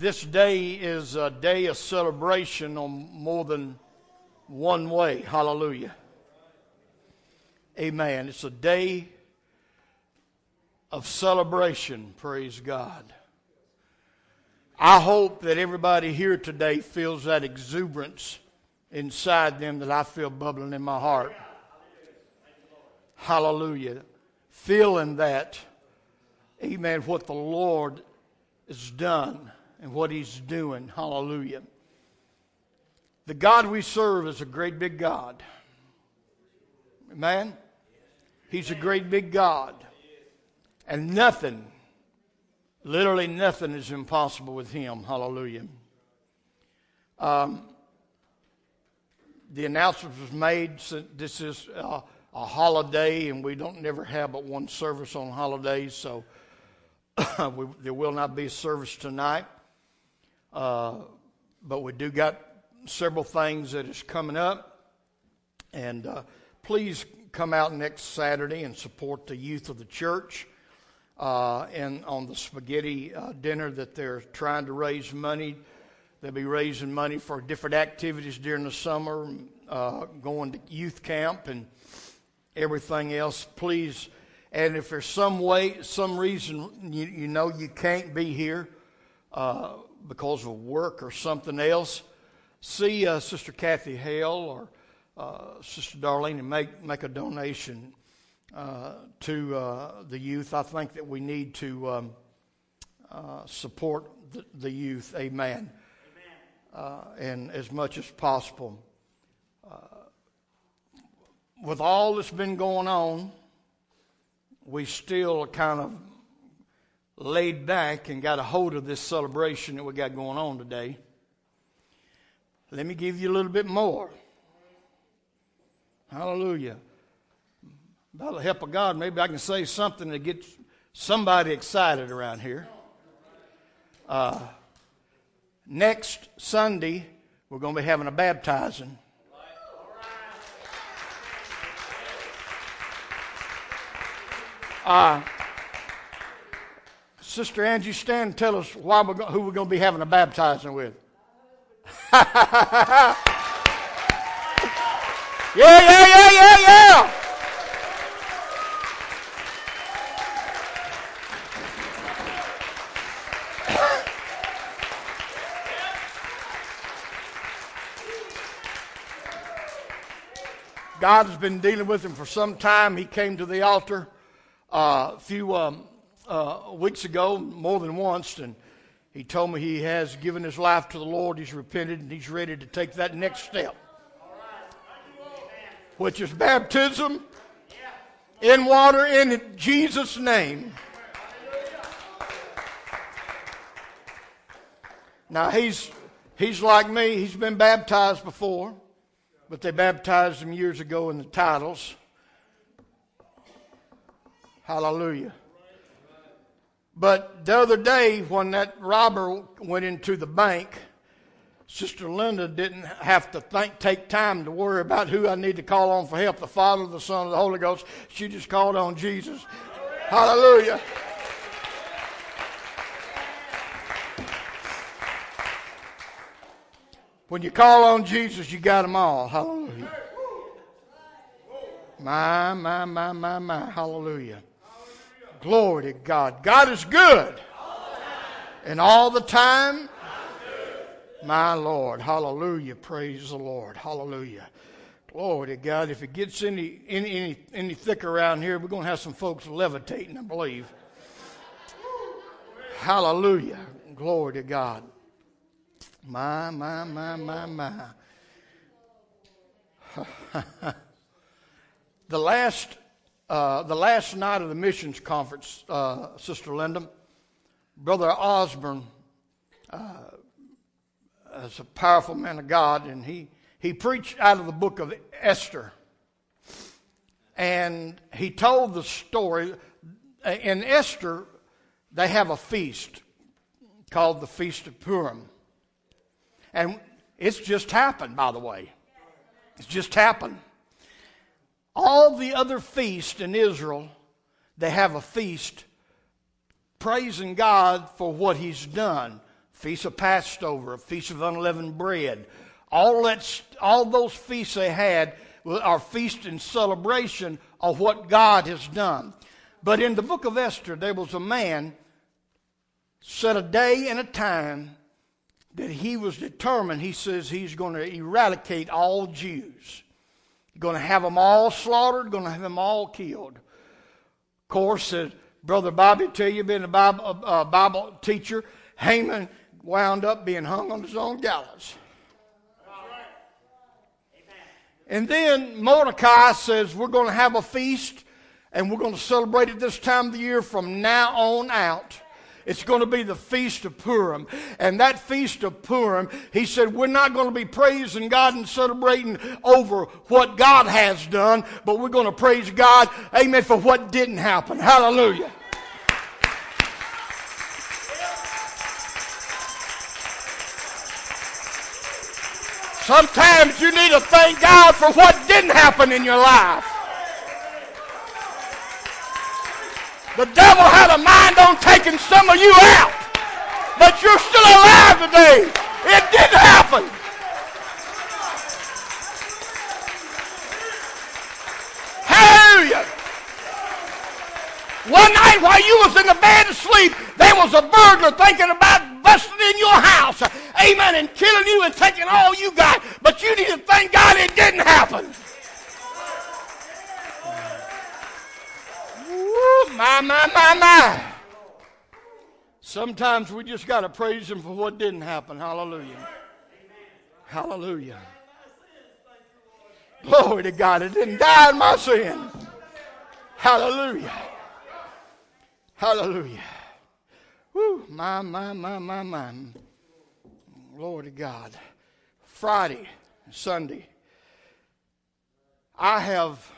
This day is a day of celebration on more than one way. Hallelujah. Amen. It's a day of celebration. Praise God. I hope that everybody here today feels that exuberance inside them that I feel bubbling in my heart. Hallelujah. Feeling that, amen, what the Lord has done and what He's doing. Hallelujah. The God we serve is a great big God. Amen? He's a great big God. And nothing, literally nothing, is impossible with Him. Hallelujah. Um, the announcement was made. that This is uh, a holiday, and we don't never have but one service on holidays, so we, there will not be a service tonight. Uh, but we do got several things that is coming up. And uh, please come out next Saturday and support the youth of the church. Uh, and on the spaghetti uh, dinner that they're trying to raise money. They'll be raising money for different activities during the summer, uh, going to youth camp and everything else. Please, and if there's some way, some reason you, you know you can't be here, because of work or something else, see uh, Sister Kathy Hale or uh, Sister Darlene and make, make a donation uh, to uh, the youth. I think that we need to um, uh, support the, the, youth. Amen. Amen. Uh, and as much as possible. with all that's been going on, we still kind of laid back and got a hold of this celebration that we got going on today. Let me give you a little bit more. Hallelujah. By the help of God, maybe I can say something that gets somebody excited around here. Uh, next Sunday, we're going to be having a baptizing. Uh, Sister Angie, stand and tell us why we're, who we're going to be having a baptizing with. yeah, yeah, yeah, yeah, yeah. God has been dealing with him for some time. He came to the altar uh, a few um, uh, weeks ago, more than once, and he told me he has given his life to the Lord. He's repented and he's ready to take that next step, which is baptism in water in Jesus' name. Now he's he's like me. He's been baptized before, but they baptized him years ago in the titles. Hallelujah. But the other day, when that robber went into the bank, Sister Linda didn't have to think, take time to worry about who I need to call on for help the Father, the Son, the Holy Ghost. She just called on Jesus. Hallelujah. When you call on Jesus, you got them all. Hallelujah. My, my, my, my, my. Hallelujah. Glory to God. God is good. And all the time, my Lord. Hallelujah. Praise the Lord. Hallelujah. Glory to God. If it gets any, any, any, any thicker around here, we're going to have some folks levitating, I believe. Hallelujah. Glory to God. My, my, my, my, my. the last uh, the last night of the missions conference, uh, Sister Linda, Brother Osborne uh, is a powerful man of God, and he, he preached out of the book of Esther. And he told the story. In Esther, they have a feast called the Feast of Purim. And it's just happened, by the way. It's just happened. All the other feasts in Israel, they have a feast praising God for what He's done Feast of Passover, a Feast of Unleavened Bread. All, that, all those feasts they had are feast in celebration of what God has done. But in the book of Esther, there was a man set a day and a time that he was determined, he says he's going to eradicate all Jews. Going to have them all slaughtered, going to have them all killed. Of course, uh, Brother Bobby tell you, being a Bible, uh, Bible teacher, Haman wound up being hung on his own gallows. And then Mordecai says, We're going to have a feast and we're going to celebrate it this time of the year from now on out. It's going to be the Feast of Purim. And that Feast of Purim, he said, we're not going to be praising God and celebrating over what God has done, but we're going to praise God, amen, for what didn't happen. Hallelujah. Sometimes you need to thank God for what didn't happen in your life. The devil had a mind on taking some of you out, but you're still alive today. It didn't happen. Hallelujah. One night while you was in the bed asleep, there was a burglar thinking about busting in your house. Amen. And killing you and taking all you got. But you need to thank God it didn't happen. My, my, my, my. Sometimes we just got to praise Him for what didn't happen. Hallelujah. Hallelujah. Glory to God. It didn't die in my sin. Hallelujah. Hallelujah. Woo, my, my, my, my, my. Glory to God. Friday, Sunday. I have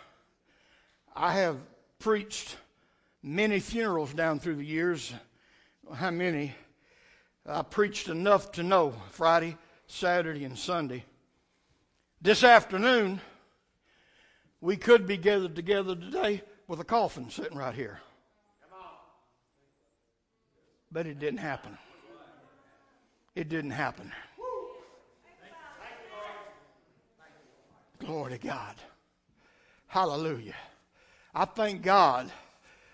I have preached many funerals down through the years. How many? I preached enough to know Friday, Saturday, and Sunday. This afternoon, we could be gathered together today with a coffin sitting right here. But it didn't happen. It didn't happen. Glory to God. Hallelujah. I thank God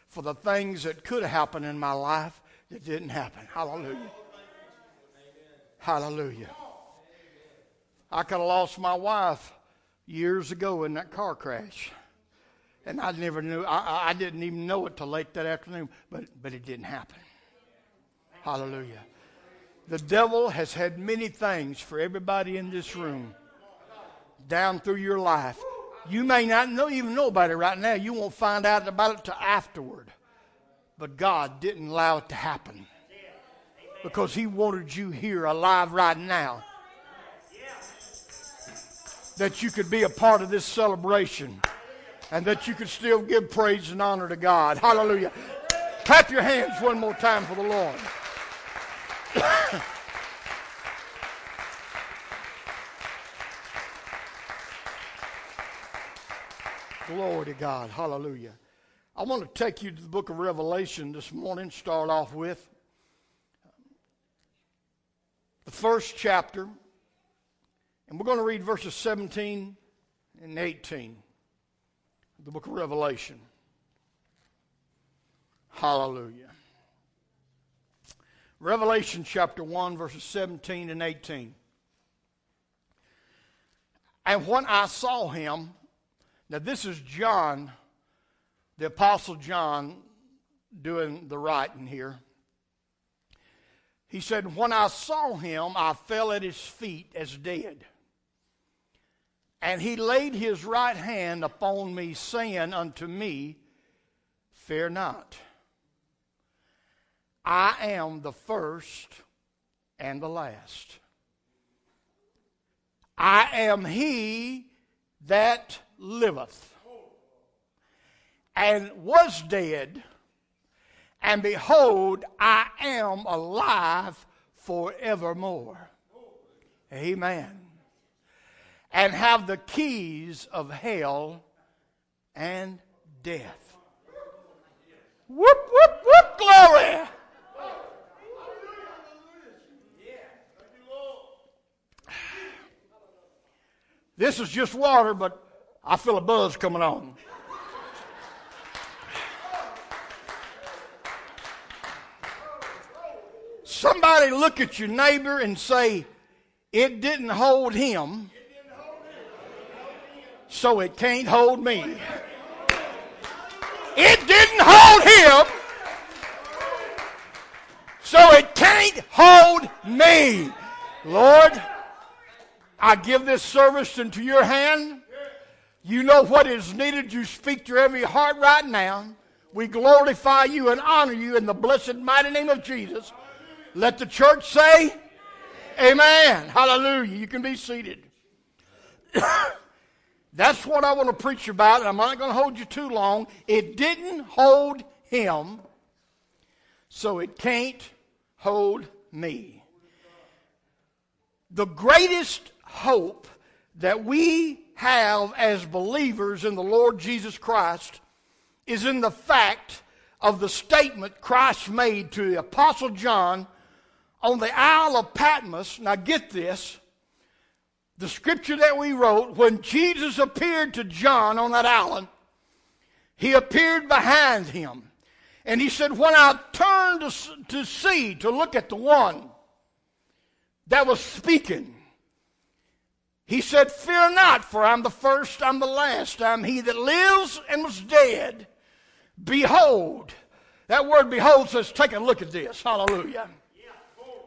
for the things that could have happened in my life that didn't happen. Hallelujah. Hallelujah. I could have lost my wife years ago in that car crash. And I never knew, I, I didn't even know it till late that afternoon, but, but it didn't happen. Hallelujah. The devil has had many things for everybody in this room down through your life. You may not know, even know about it right now. You won't find out about it till afterward. But God didn't allow it to happen because He wanted you here alive right now. That you could be a part of this celebration and that you could still give praise and honor to God. Hallelujah. Clap your hands one more time for the Lord. Glory to God. Hallelujah. I want to take you to the book of Revelation this morning, start off with the first chapter. And we're going to read verses 17 and 18 of the book of Revelation. Hallelujah. Revelation chapter 1, verses 17 and 18. And when I saw him, now this is John, the Apostle John, doing the writing here. He said, When I saw him, I fell at his feet as dead. And he laid his right hand upon me, saying unto me, Fear not. I am the first and the last. I am he that liveth, and was dead, and behold, I am alive forevermore. Amen. And have the keys of hell and death. Whoop, whoop, whoop, glory! This is just water, but I feel a buzz coming on. Somebody look at your neighbor and say, It didn't hold him, so it can't hold me. It didn't hold him, so it can't hold me. Lord, I give this service into your hand. You know what is needed. You speak to every heart right now. We glorify you and honor you in the blessed mighty name of Jesus. Let the church say, Amen. Hallelujah. You can be seated. That's what I want to preach about, and I'm not going to hold you too long. It didn't hold him, so it can't hold me. The greatest hope that we have as believers in the Lord Jesus Christ is in the fact of the statement Christ made to the Apostle John on the Isle of Patmos. Now, get this. The scripture that we wrote, when Jesus appeared to John on that island, he appeared behind him. And he said, When I turned to, see, to look at the one that was speaking, he said, Fear not, for I'm the first, I'm the last, I'm he that lives and was dead. Behold, that word behold says, Take a look at this. Hallelujah.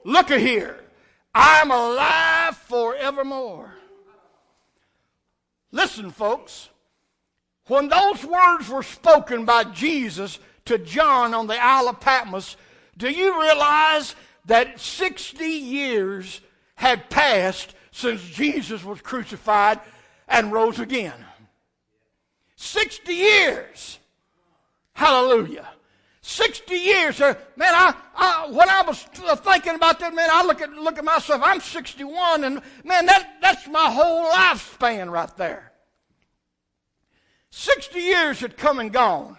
Look at here. I'm alive forevermore. Listen, folks. When those words were spoken by Jesus to John on the Isle of Patmos, do you realize that 60 years had passed since Jesus was crucified and rose again. 60 years. Hallelujah. 60 years. Man, I, I, when I was thinking about that, man, I look at, look at myself. I'm 61, and man, that, that's my whole lifespan right there. 60 years had come and gone.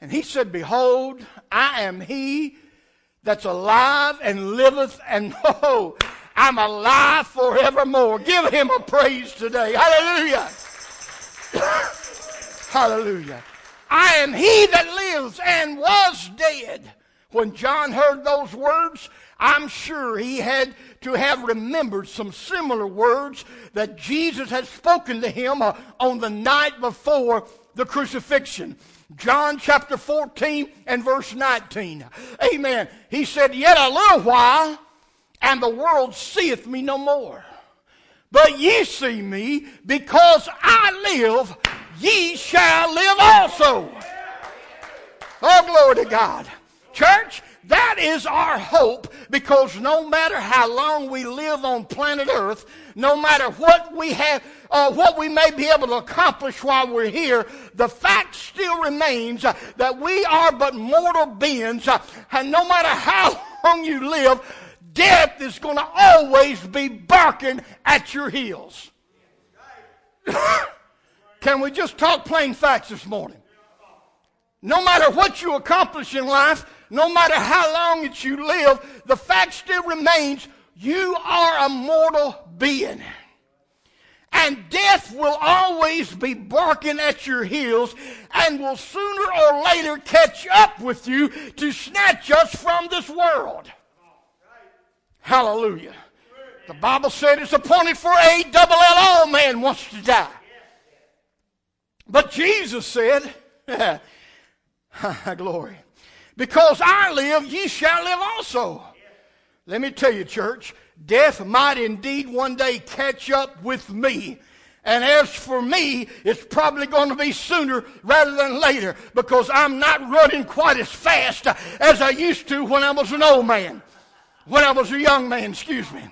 And he said, Behold, I am he that's alive and liveth, and oh, I'm alive forevermore. Give him a praise today. Hallelujah. Hallelujah. I am he that lives and was dead. When John heard those words, I'm sure he had to have remembered some similar words that Jesus had spoken to him uh, on the night before the crucifixion. John chapter 14 and verse 19. Amen. He said, Yet a little while, and the world seeth me no more. But ye see me, because I live, ye shall live also. Oh, glory to God. Church, that is our hope because no matter how long we live on planet Earth, no matter what we have, uh, what we may be able to accomplish while we're here, the fact still remains uh, that we are but mortal beings, uh, and no matter how long you live, death is going to always be barking at your heels. Can we just talk plain facts this morning? No matter what you accomplish in life, no matter how long that you live, the fact still remains you are a mortal being. And death will always be barking at your heels and will sooner or later catch up with you to snatch us from this world. Hallelujah. The Bible said it's appointed for a double L all man wants to die. But Jesus said, glory, because I live, ye shall live also. Let me tell you, church, death might indeed one day catch up with me. And as for me, it's probably going to be sooner rather than later because I'm not running quite as fast as I used to when I was an old man when I was a young man, excuse me.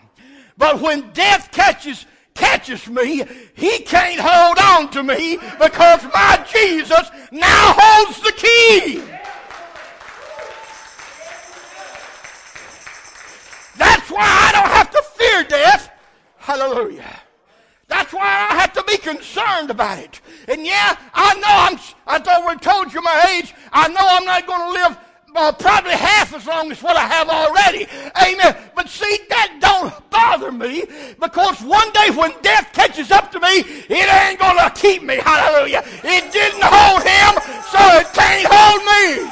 But when death catches catches me, he can't hold on to me because my Jesus now holds the key. That's why I don't have to fear death. Hallelujah. That's why I have to be concerned about it. And yeah, I know I'm, I already told you my age. I know I'm not going to live uh, probably half as long as what I have already. Amen. But see, that don't bother me because one day when death catches up to me, it ain't going to keep me. Hallelujah. It didn't hold him, so it can't hold me.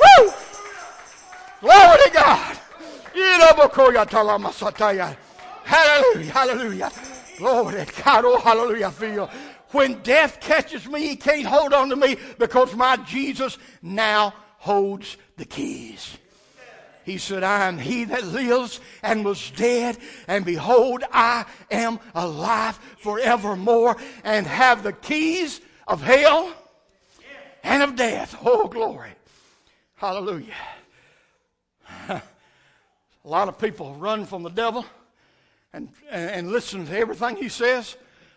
Woo! Glory to God. Hallelujah, hallelujah. Glory to God. Oh, hallelujah. I feel when death catches me, he can't hold on to me because my Jesus now holds the keys. He said, I am he that lives and was dead, and behold, I am alive forevermore and have the keys of hell and of death. Oh, glory. Hallelujah. A lot of people run from the devil and, and listen to everything he says.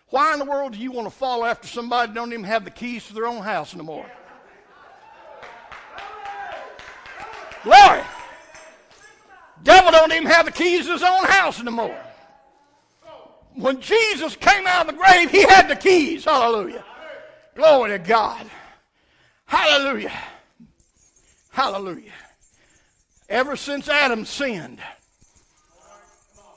Why in the world do you want to follow after somebody that don't even have the keys to their own house anymore? Glory. Devil don't even have the keys to his own house anymore. When Jesus came out of the grave, he had the keys. Hallelujah. Glory to God. Hallelujah. Hallelujah. Ever since Adam sinned,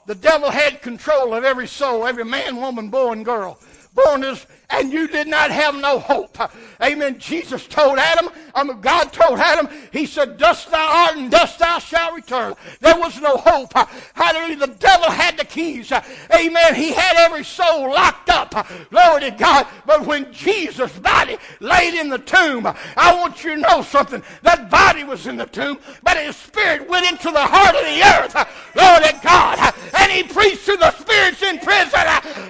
the devil had control of every soul, every man, woman, boy, and girl born as, and you did not have no hope. Amen. Jesus told Adam, I mean, God told Adam, He said, Dust thou art and dust thou shalt return. There was no hope. Hallelujah. The devil had the keys. Amen. He had every soul locked up. Glory to God. But when Jesus' body laid in the tomb, I want you to know something. That body was in the tomb, but his spirit went into the heart of the earth. Lord to God. And he preached to the spirits in prison.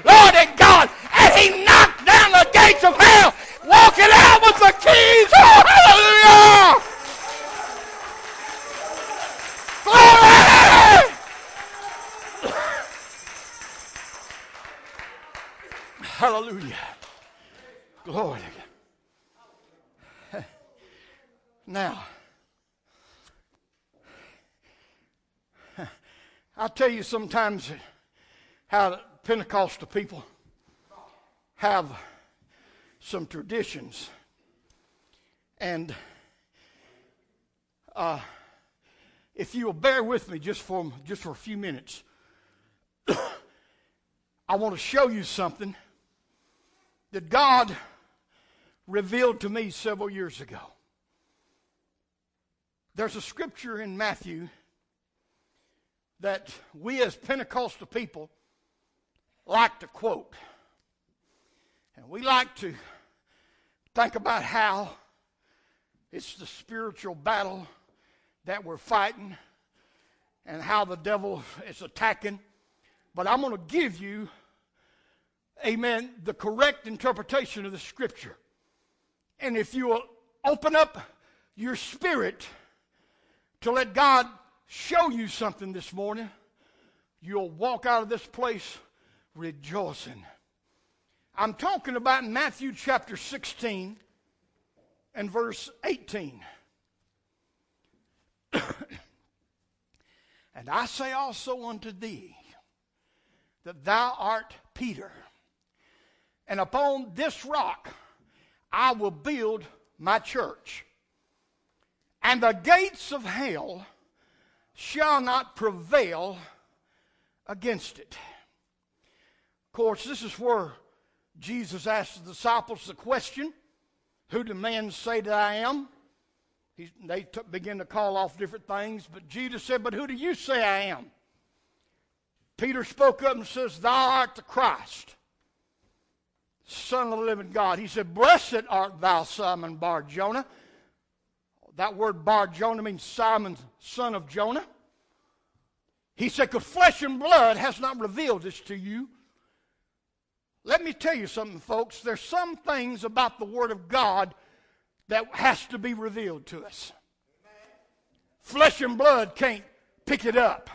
Lord to God and he knocked down the gates of hell, walking out with the keys. Oh, hallelujah! Glory! Hallelujah. Glory Now, I tell you sometimes how Pentecostal people have some traditions. And uh, if you will bear with me just for, just for a few minutes, I want to show you something that God revealed to me several years ago. There's a scripture in Matthew that we as Pentecostal people like to quote. And we like to think about how it's the spiritual battle that we're fighting and how the devil is attacking. But I'm going to give you, amen, the correct interpretation of the scripture. And if you will open up your spirit to let God show you something this morning, you'll walk out of this place rejoicing. I'm talking about Matthew chapter 16 and verse 18. and I say also unto thee that thou art Peter, and upon this rock I will build my church, and the gates of hell shall not prevail against it. Of course, this is where Jesus asked the disciples the question, Who do men say that I am? He, they t- began to call off different things, but Jesus said, But who do you say I am? Peter spoke up and says, Thou art the Christ, Son of the living God. He said, Blessed art thou, Simon Bar Jonah. That word Bar Jonah means Simon, son of Jonah. He said, Because flesh and blood has not revealed this to you, let me tell you something, folks. There's some things about the Word of God that has to be revealed to us. Flesh and blood can't pick it up.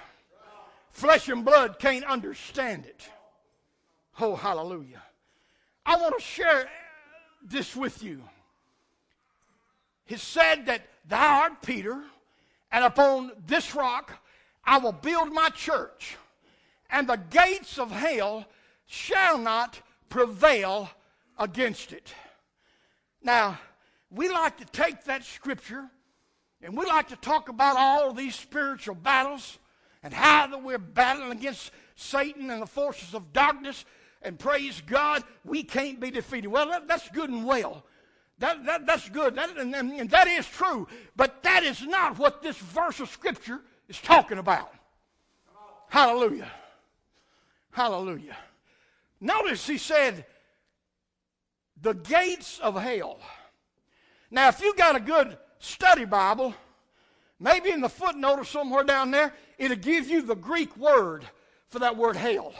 Flesh and blood can't understand it. Oh, hallelujah. I want to share this with you. He said that thou art Peter, and upon this rock I will build my church, and the gates of hell shall not prevail against it. Now, we like to take that scripture And we like to talk about all these spiritual battles and how that we're battling against Satan and the forces of darkness. And praise God, we can't be defeated. Well, that, that's good and well. That, that, that's good. That, and, and that is true. But that is not what this verse of Scripture is talking about. Hallelujah. Hallelujah. Notice he said, the gates of hell. Now, if you got a good study Bible, maybe in the footnote or somewhere down there, it'll give you the Greek word for that word hell.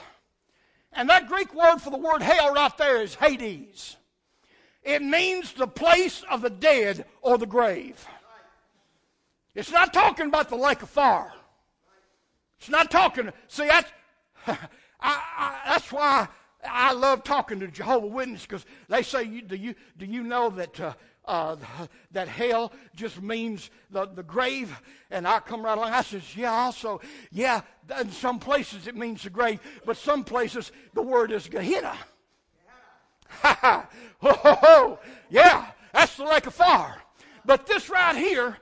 And that Greek word for the word hell right there is Hades. It means the place of the dead or the grave. It's not talking about the lake of fire. It's not talking. See, that's, I, I, that's why I love talking to Jehovah Witnesses because they say, "Do you do you know that uh, uh, that hell just means the, the grave. And I come right along. I says, yeah, also, yeah, in some places it means the grave, but some places the word is Gehenna. Ha ha. Ho ho ho. Yeah, that's the lake of fire. But this right here,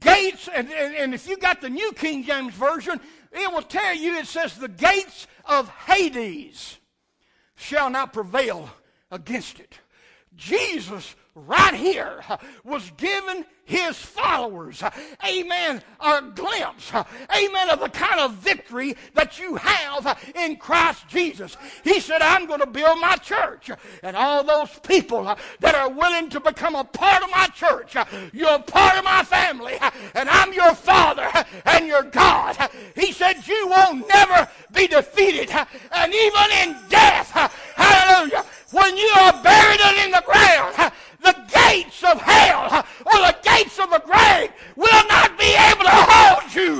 gates, and, and, and if you got the New King James Version, it will tell you it says the gates of Hades shall not prevail against it. Jesus right here uh, was given his followers, amen, a glimpse, amen, of the kind of victory that you have uh, in Christ Jesus. He said, I'm going to build my church. And all those people uh, that are willing to become a part of my church, you're part of my family, and I'm your father and your God. He said, You will never be defeated. And even in death, hallelujah, when you are buried in the ground, the gates of hell or the gates of the grave will not be able to hold you.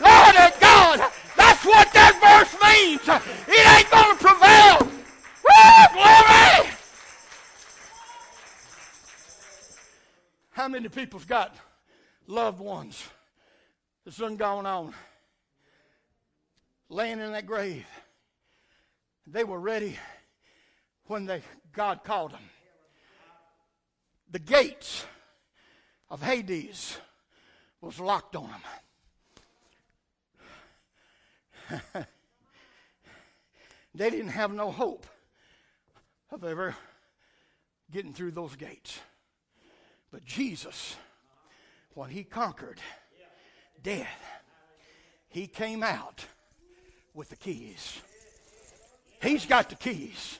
Lord God, that's what that verse means. It ain't going to prevail. Woo, glory! How many people's got loved ones that's done gone on laying in that grave? They were ready when they, God called them the gates of Hades was locked on them. they didn't have no hope of ever getting through those gates. But Jesus, when he conquered death, he came out with the keys. He's got the keys.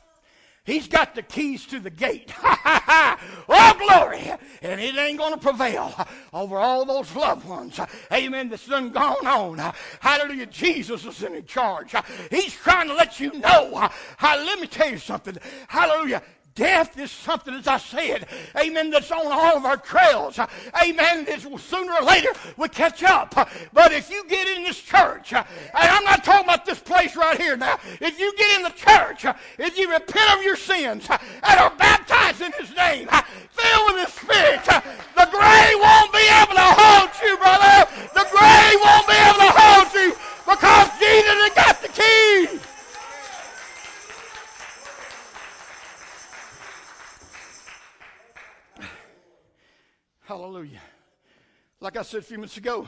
He's got the keys to the gate. oh, glory. And it ain't going to prevail over all those loved ones. Amen. That's done gone on. Hallelujah. Jesus is in charge. He's trying to let you know. Let me tell you something. Hallelujah. Death is something, as I said, amen, that's on all of our trails. Amen, that sooner or later we catch up. But if you get in this church, and I'm not talking about this place right here now, if you get in the church, if you repent of your sins and are baptized in His name, filled with His Spirit, the grave won't be able to hold you, brother. The grave won't be able to hold you because Jesus has got the key. Hallelujah. Like I said a few minutes ago,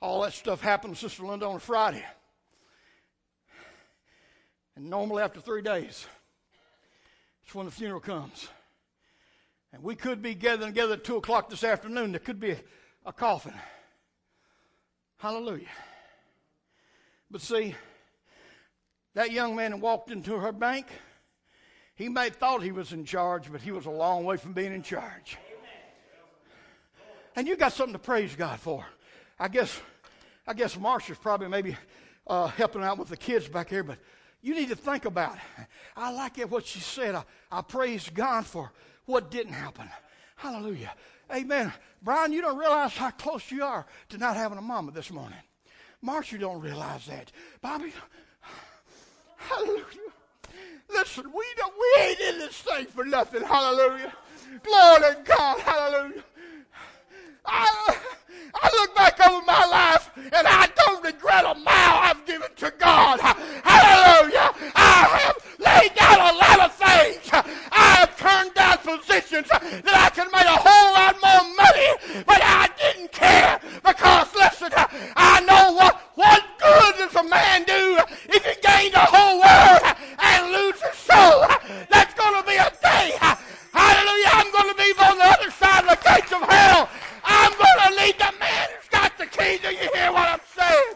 all that stuff happened to Sister Linda on a Friday. And normally after three days, it's when the funeral comes. And we could be gathering together at 2 o'clock this afternoon. There could be a, a coffin. Hallelujah. But see, that young man walked into her bank. He may have thought he was in charge, but he was a long way from being in charge. And you got something to praise God for. I guess, I guess Marsha's probably maybe uh, helping out with the kids back here, but you need to think about it. I like it what she said. I, I praise God for what didn't happen. Hallelujah. Amen. Brian, you don't realize how close you are to not having a mama this morning. Marsha don't realize that. Bobby, hallelujah. Listen, we don't we ain't in this thing for nothing. Hallelujah. Glory to God. Hallelujah. I, I look back over my life and I don't regret a mile I've given to God. Hallelujah. I have laid down a lot of things. I have turned down positions that I could make a whole lot more money, but I didn't care because, listen, I know what, what good does a man do if he gains the whole world and loses soul. That's going to be a day. Hallelujah. I'm going to be on the other side of the gates of hell you hear what I'm saying?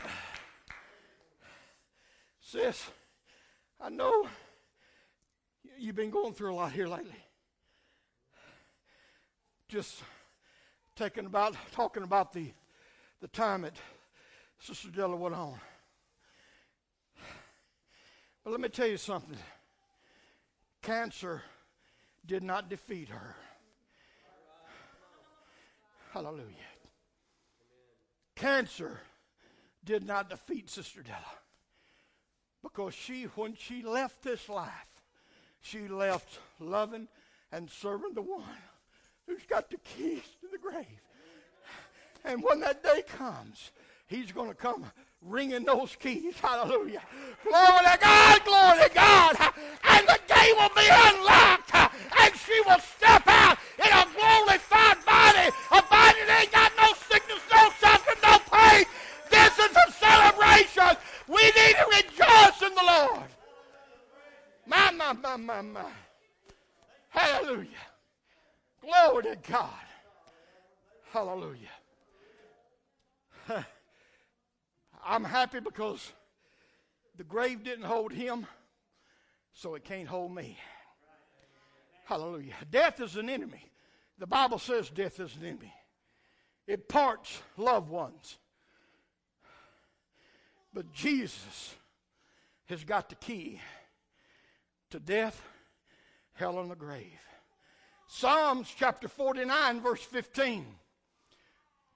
Sis, I know you've been going through a lot here lately. Just taking about talking about the the time that Sister Della went on. But let me tell you something. Cancer did not defeat her. Hallelujah. Cancer did not defeat Sister Della. Because she, when she left this life, she left loving and serving the one who's got the keys to the grave. And when that day comes, he's going to come ringing those keys. Hallelujah. Glory to God, glory to God. And the gate will be unlocked. And she will We need to rejoice in the Lord. My, my, my, my, my. Hallelujah. Glory to God. Hallelujah. I'm happy because the grave didn't hold him, so it can't hold me. Hallelujah. Death is an enemy. The Bible says death is an enemy. It parts loved ones. But Jesus has got the key to death, hell, and the grave. Psalms chapter 49, verse 15.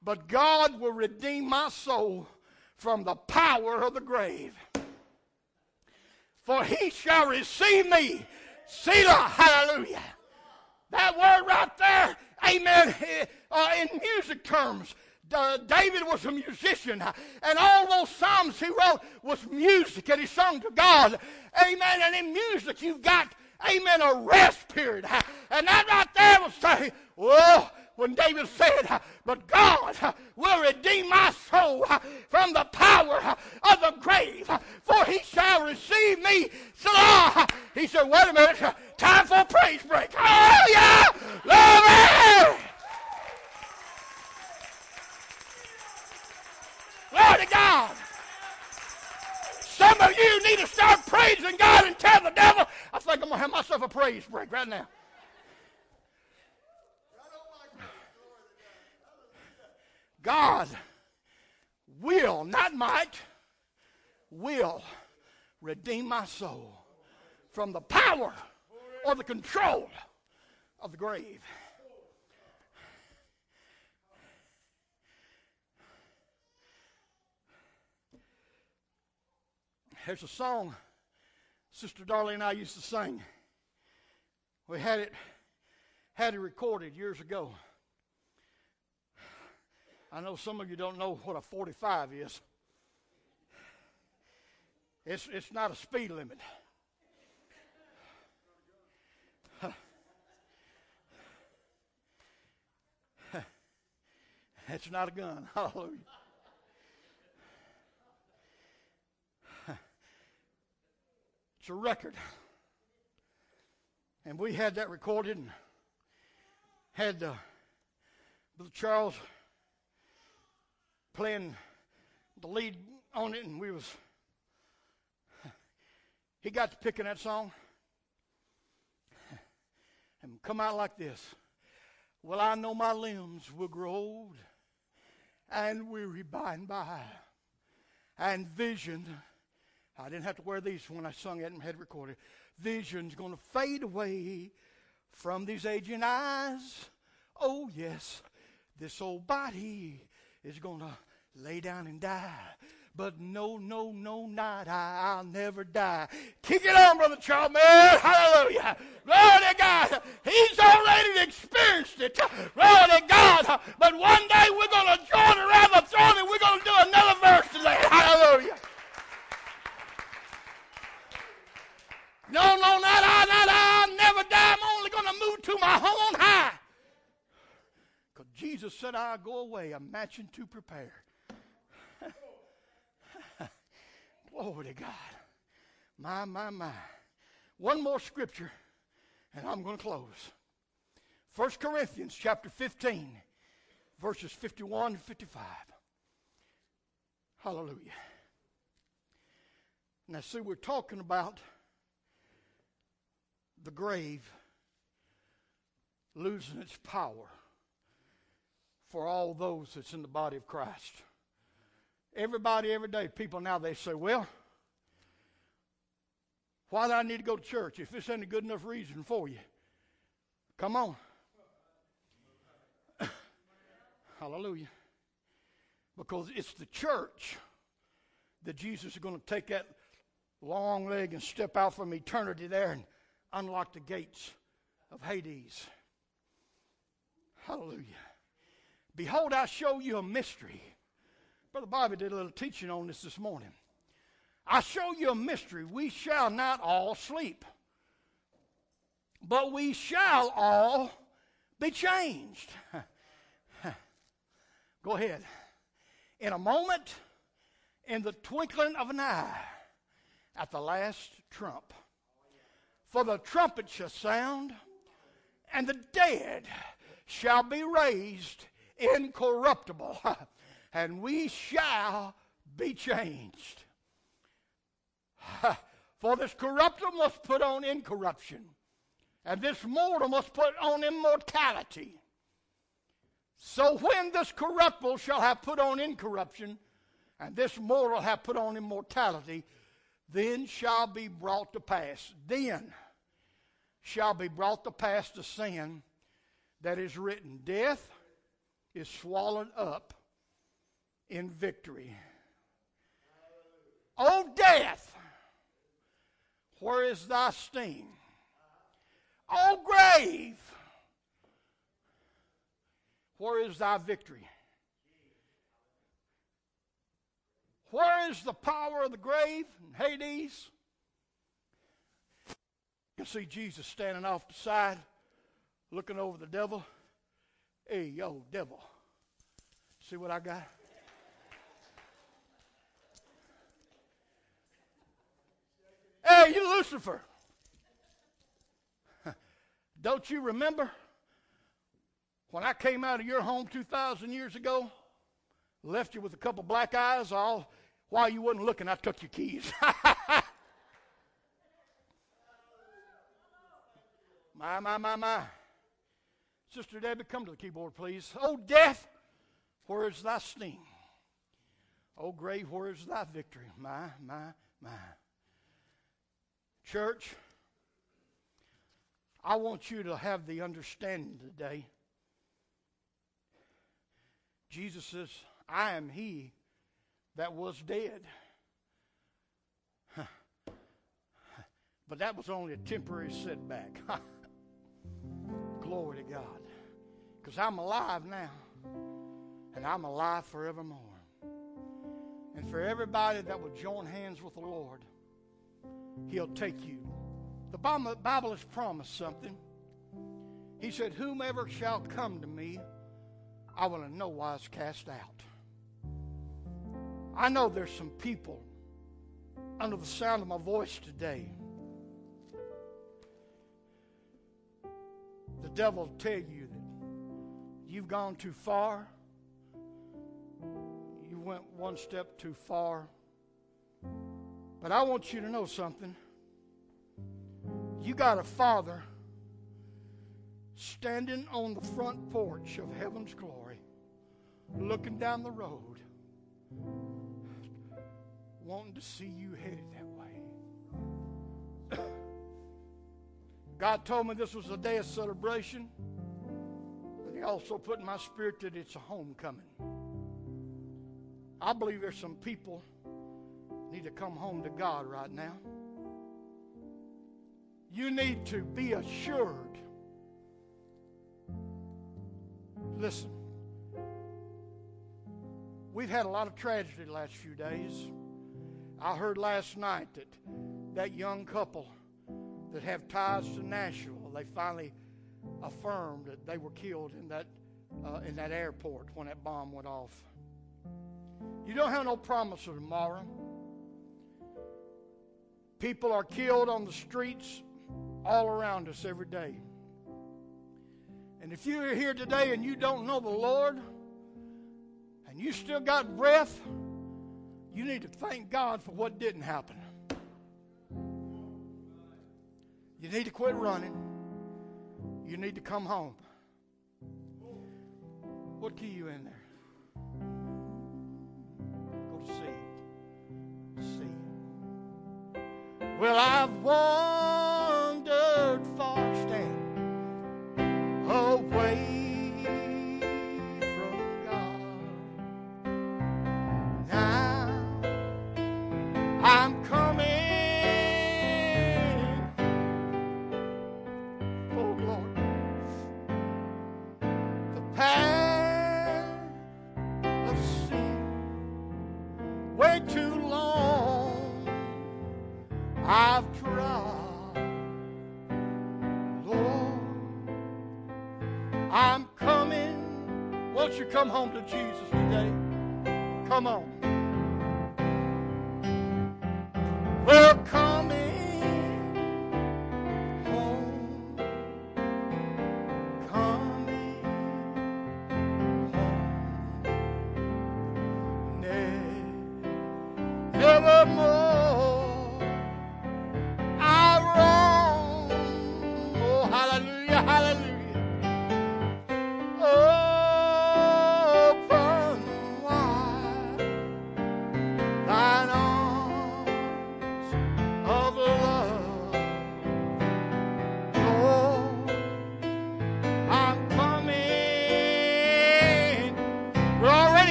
But God will redeem my soul from the power of the grave. For he shall receive me. Selah, hallelujah. That word right there, amen, uh, in music terms, David was a musician, and all those psalms he wrote was music, and he sung to God. Amen. And in music, you've got, amen, a rest period. And that right there was saying, well, when David said, But God will redeem my soul from the power of the grave, for he shall receive me. Selah. He said, Wait a minute, time for a praise break. Oh, Hallelujah! Glory! Glory to God! Some of you need to start praising God and tell the devil, I think I'm going to have myself a praise break right now. God will, not might, will redeem my soul from the power or the control of the grave. There's a song Sister Darlene and I used to sing. We had it had it recorded years ago. I know some of you don't know what a 45 is. It's, it's not a speed limit. It's not a gun. Hallelujah. It's a record. And we had that recorded and had uh, Brother Charles playing the lead on it, and we was he got to picking that song and come out like this. Well, I know my limbs will grow old and weary by and by, and vision. I didn't have to wear these when I sung it and had recorded. Vision's going to fade away from these aging eyes. Oh, yes, this old body is going to lay down and die. But no, no, no, not I. I'll never die. Kick it on, Brother Charles, man. Hallelujah. Glory to God. He's already experienced it. Glory to God. But one day we're going to join around the throne and we're going to do another verse today. Hallelujah. No, no, not I, not I. I'll never die. I'm only going to move to my home on high. Because Jesus said, I'll go away. I'm matching to prepare. Glory to God. My, my, my. One more scripture, and I'm going to close. 1 Corinthians chapter 15 verses 51 and 55. Hallelujah. Now, see, we're talking about the grave losing its power for all those that's in the body of Christ. Everybody, every day, people now they say, well, why do I need to go to church if this ain't a good enough reason for you? Come on. Hallelujah. Because it's the church that Jesus is going to take that long leg and step out from eternity there and unlock the gates of Hades. Hallelujah. Behold, I show you a mystery. Brother Bobby did a little teaching on this this morning. I show you a mystery. We shall not all sleep, but we shall all be changed. Go ahead. In a moment, in the twinkling of an eye, at the last trump. For the trumpet shall sound, and the dead shall be raised incorruptible, and we shall be changed. For this corruptible must put on incorruption, and this mortal must put on immortality. So when this corruptible shall have put on incorruption, and this mortal have put on immortality, then shall be brought to pass. Then shall be brought to pass the sin that is written. Death is swallowed up in victory. O death, where is thy sting? O grave, where is thy victory? Where is the power of the grave and Hades? You can see Jesus standing off the side, looking over the devil. Hey, yo, devil. See what I got? Hey, you Lucifer. Don't you remember when I came out of your home 2,000 years ago? Left you with a couple black eyes, all while you wasn't looking, I took your keys. my, my, my, my. Sister Debbie, come to the keyboard, please. Oh, death, where is thy sting? Oh, grave, where is thy victory? My, my, my. Church, I want you to have the understanding today. Jesus says, I am he that was dead. But that was only a temporary setback. Glory to God. Because I'm alive now. And I'm alive forevermore. And for everybody that will join hands with the Lord, He'll take you. The Bible has promised something. He said, Whomever shall come to me, I will in no wise cast out. I know there's some people under the sound of my voice today. The devil will tell you that you've gone too far. You went one step too far. But I want you to know something. You got a father standing on the front porch of heaven's glory, looking down the road wanting to see you headed that way. God told me this was a day of celebration, but He also put in my spirit that it's a homecoming. I believe there's some people need to come home to God right now. You need to be assured. Listen, we've had a lot of tragedy the last few days. I heard last night that that young couple that have ties to Nashville, they finally affirmed that they were killed in that uh, in that airport when that bomb went off. You don't have no promise of tomorrow. People are killed on the streets all around us every day. And if you are here today and you don't know the Lord, and you still got breath, you need to thank God for what didn't happen. You need to quit running. You need to come home. What key you in there? Go to C. Well, I've won. Come home to Jesus today. Come on.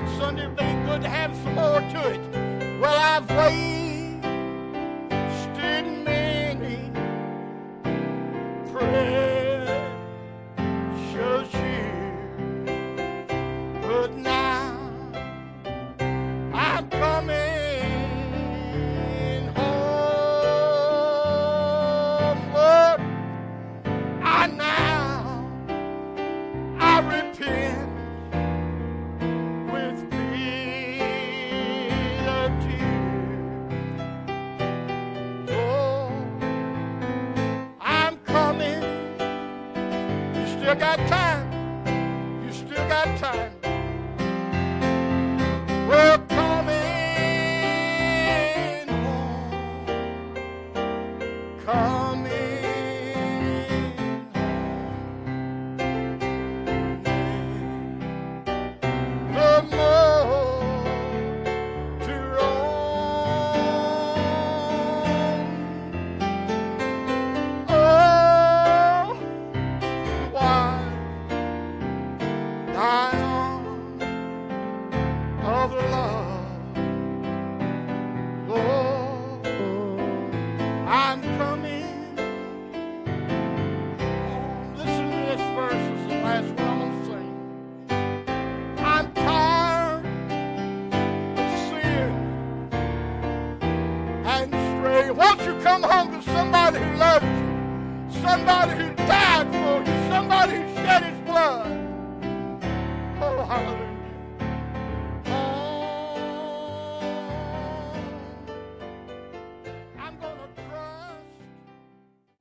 next Sunday. still got time. You still got time.